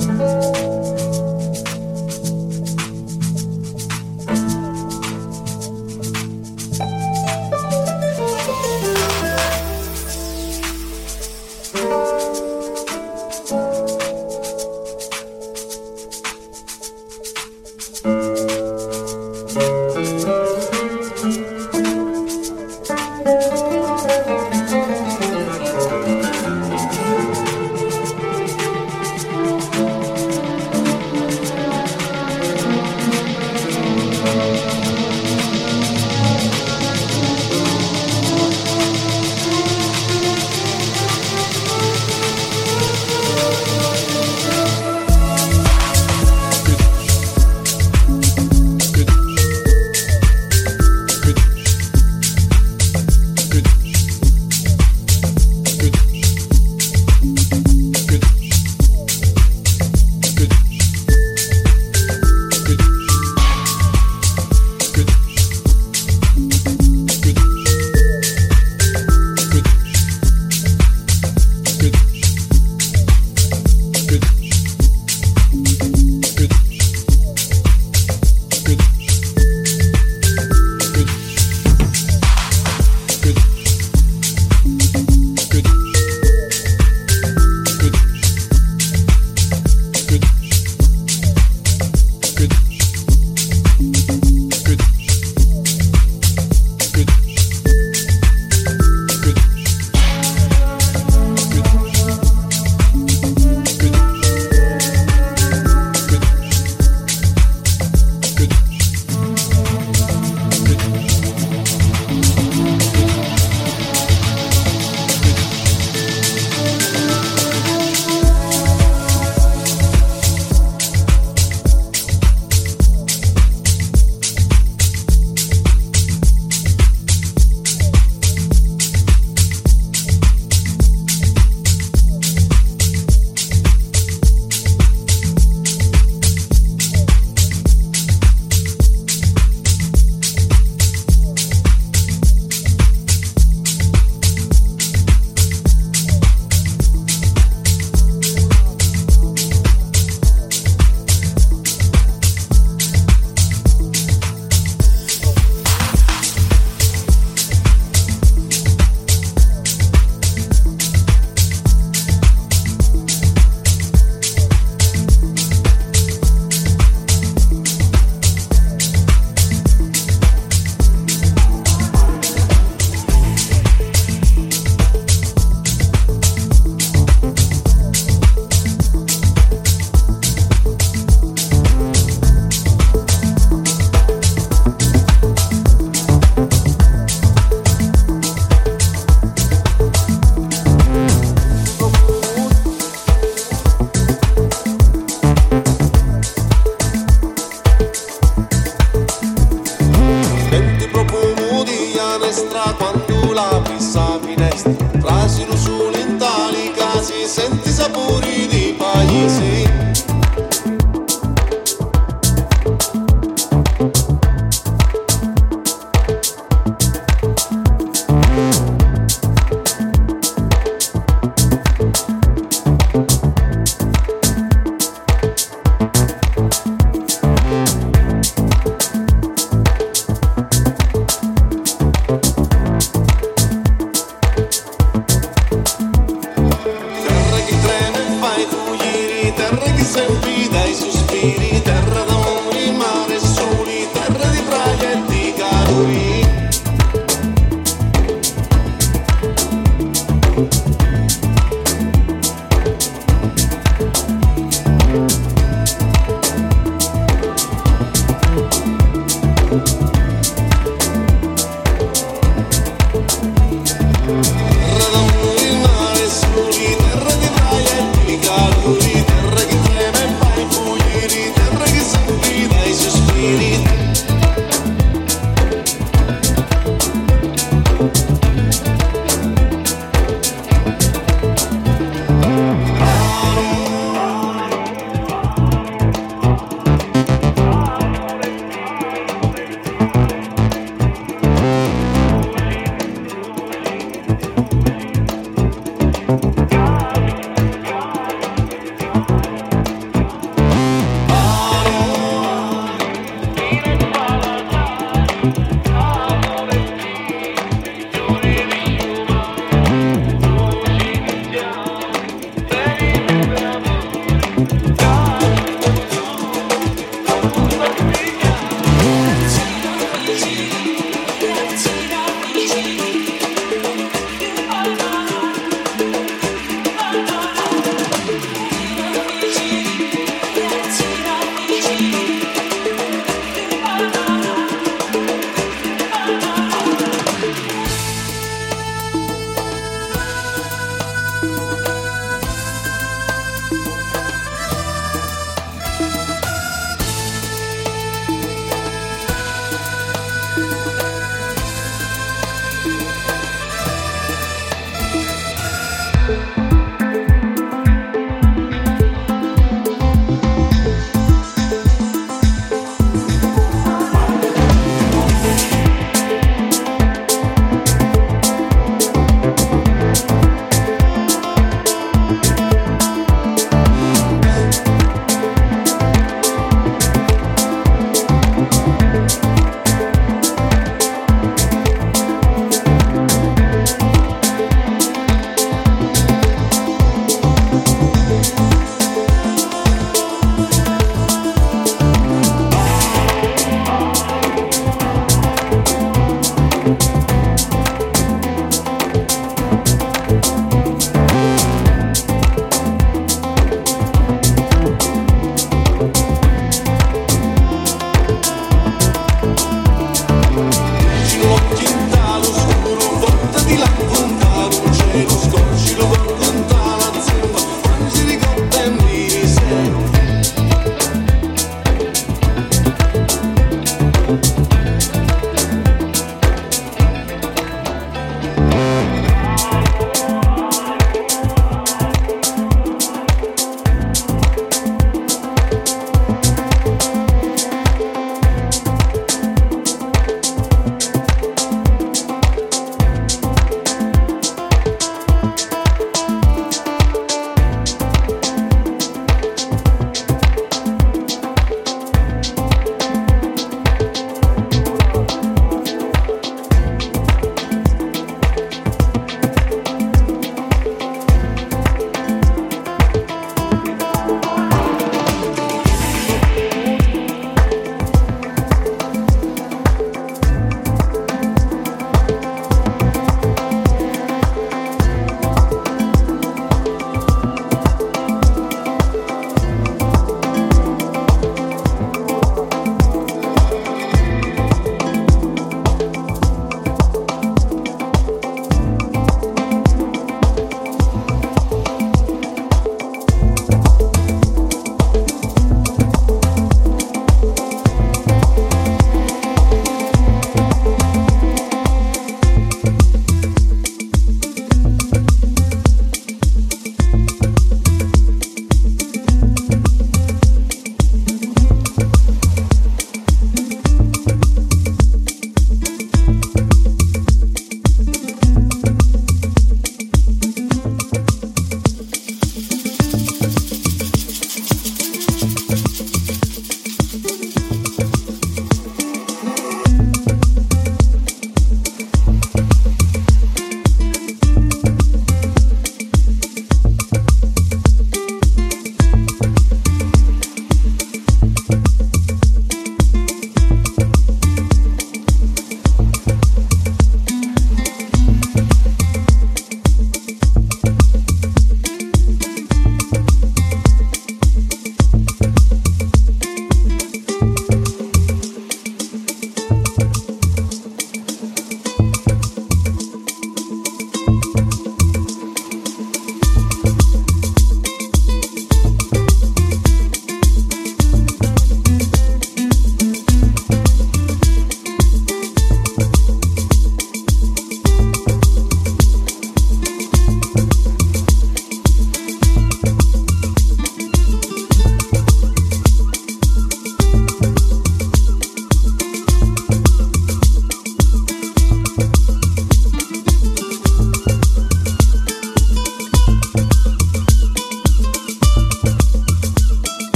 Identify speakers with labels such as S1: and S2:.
S1: terra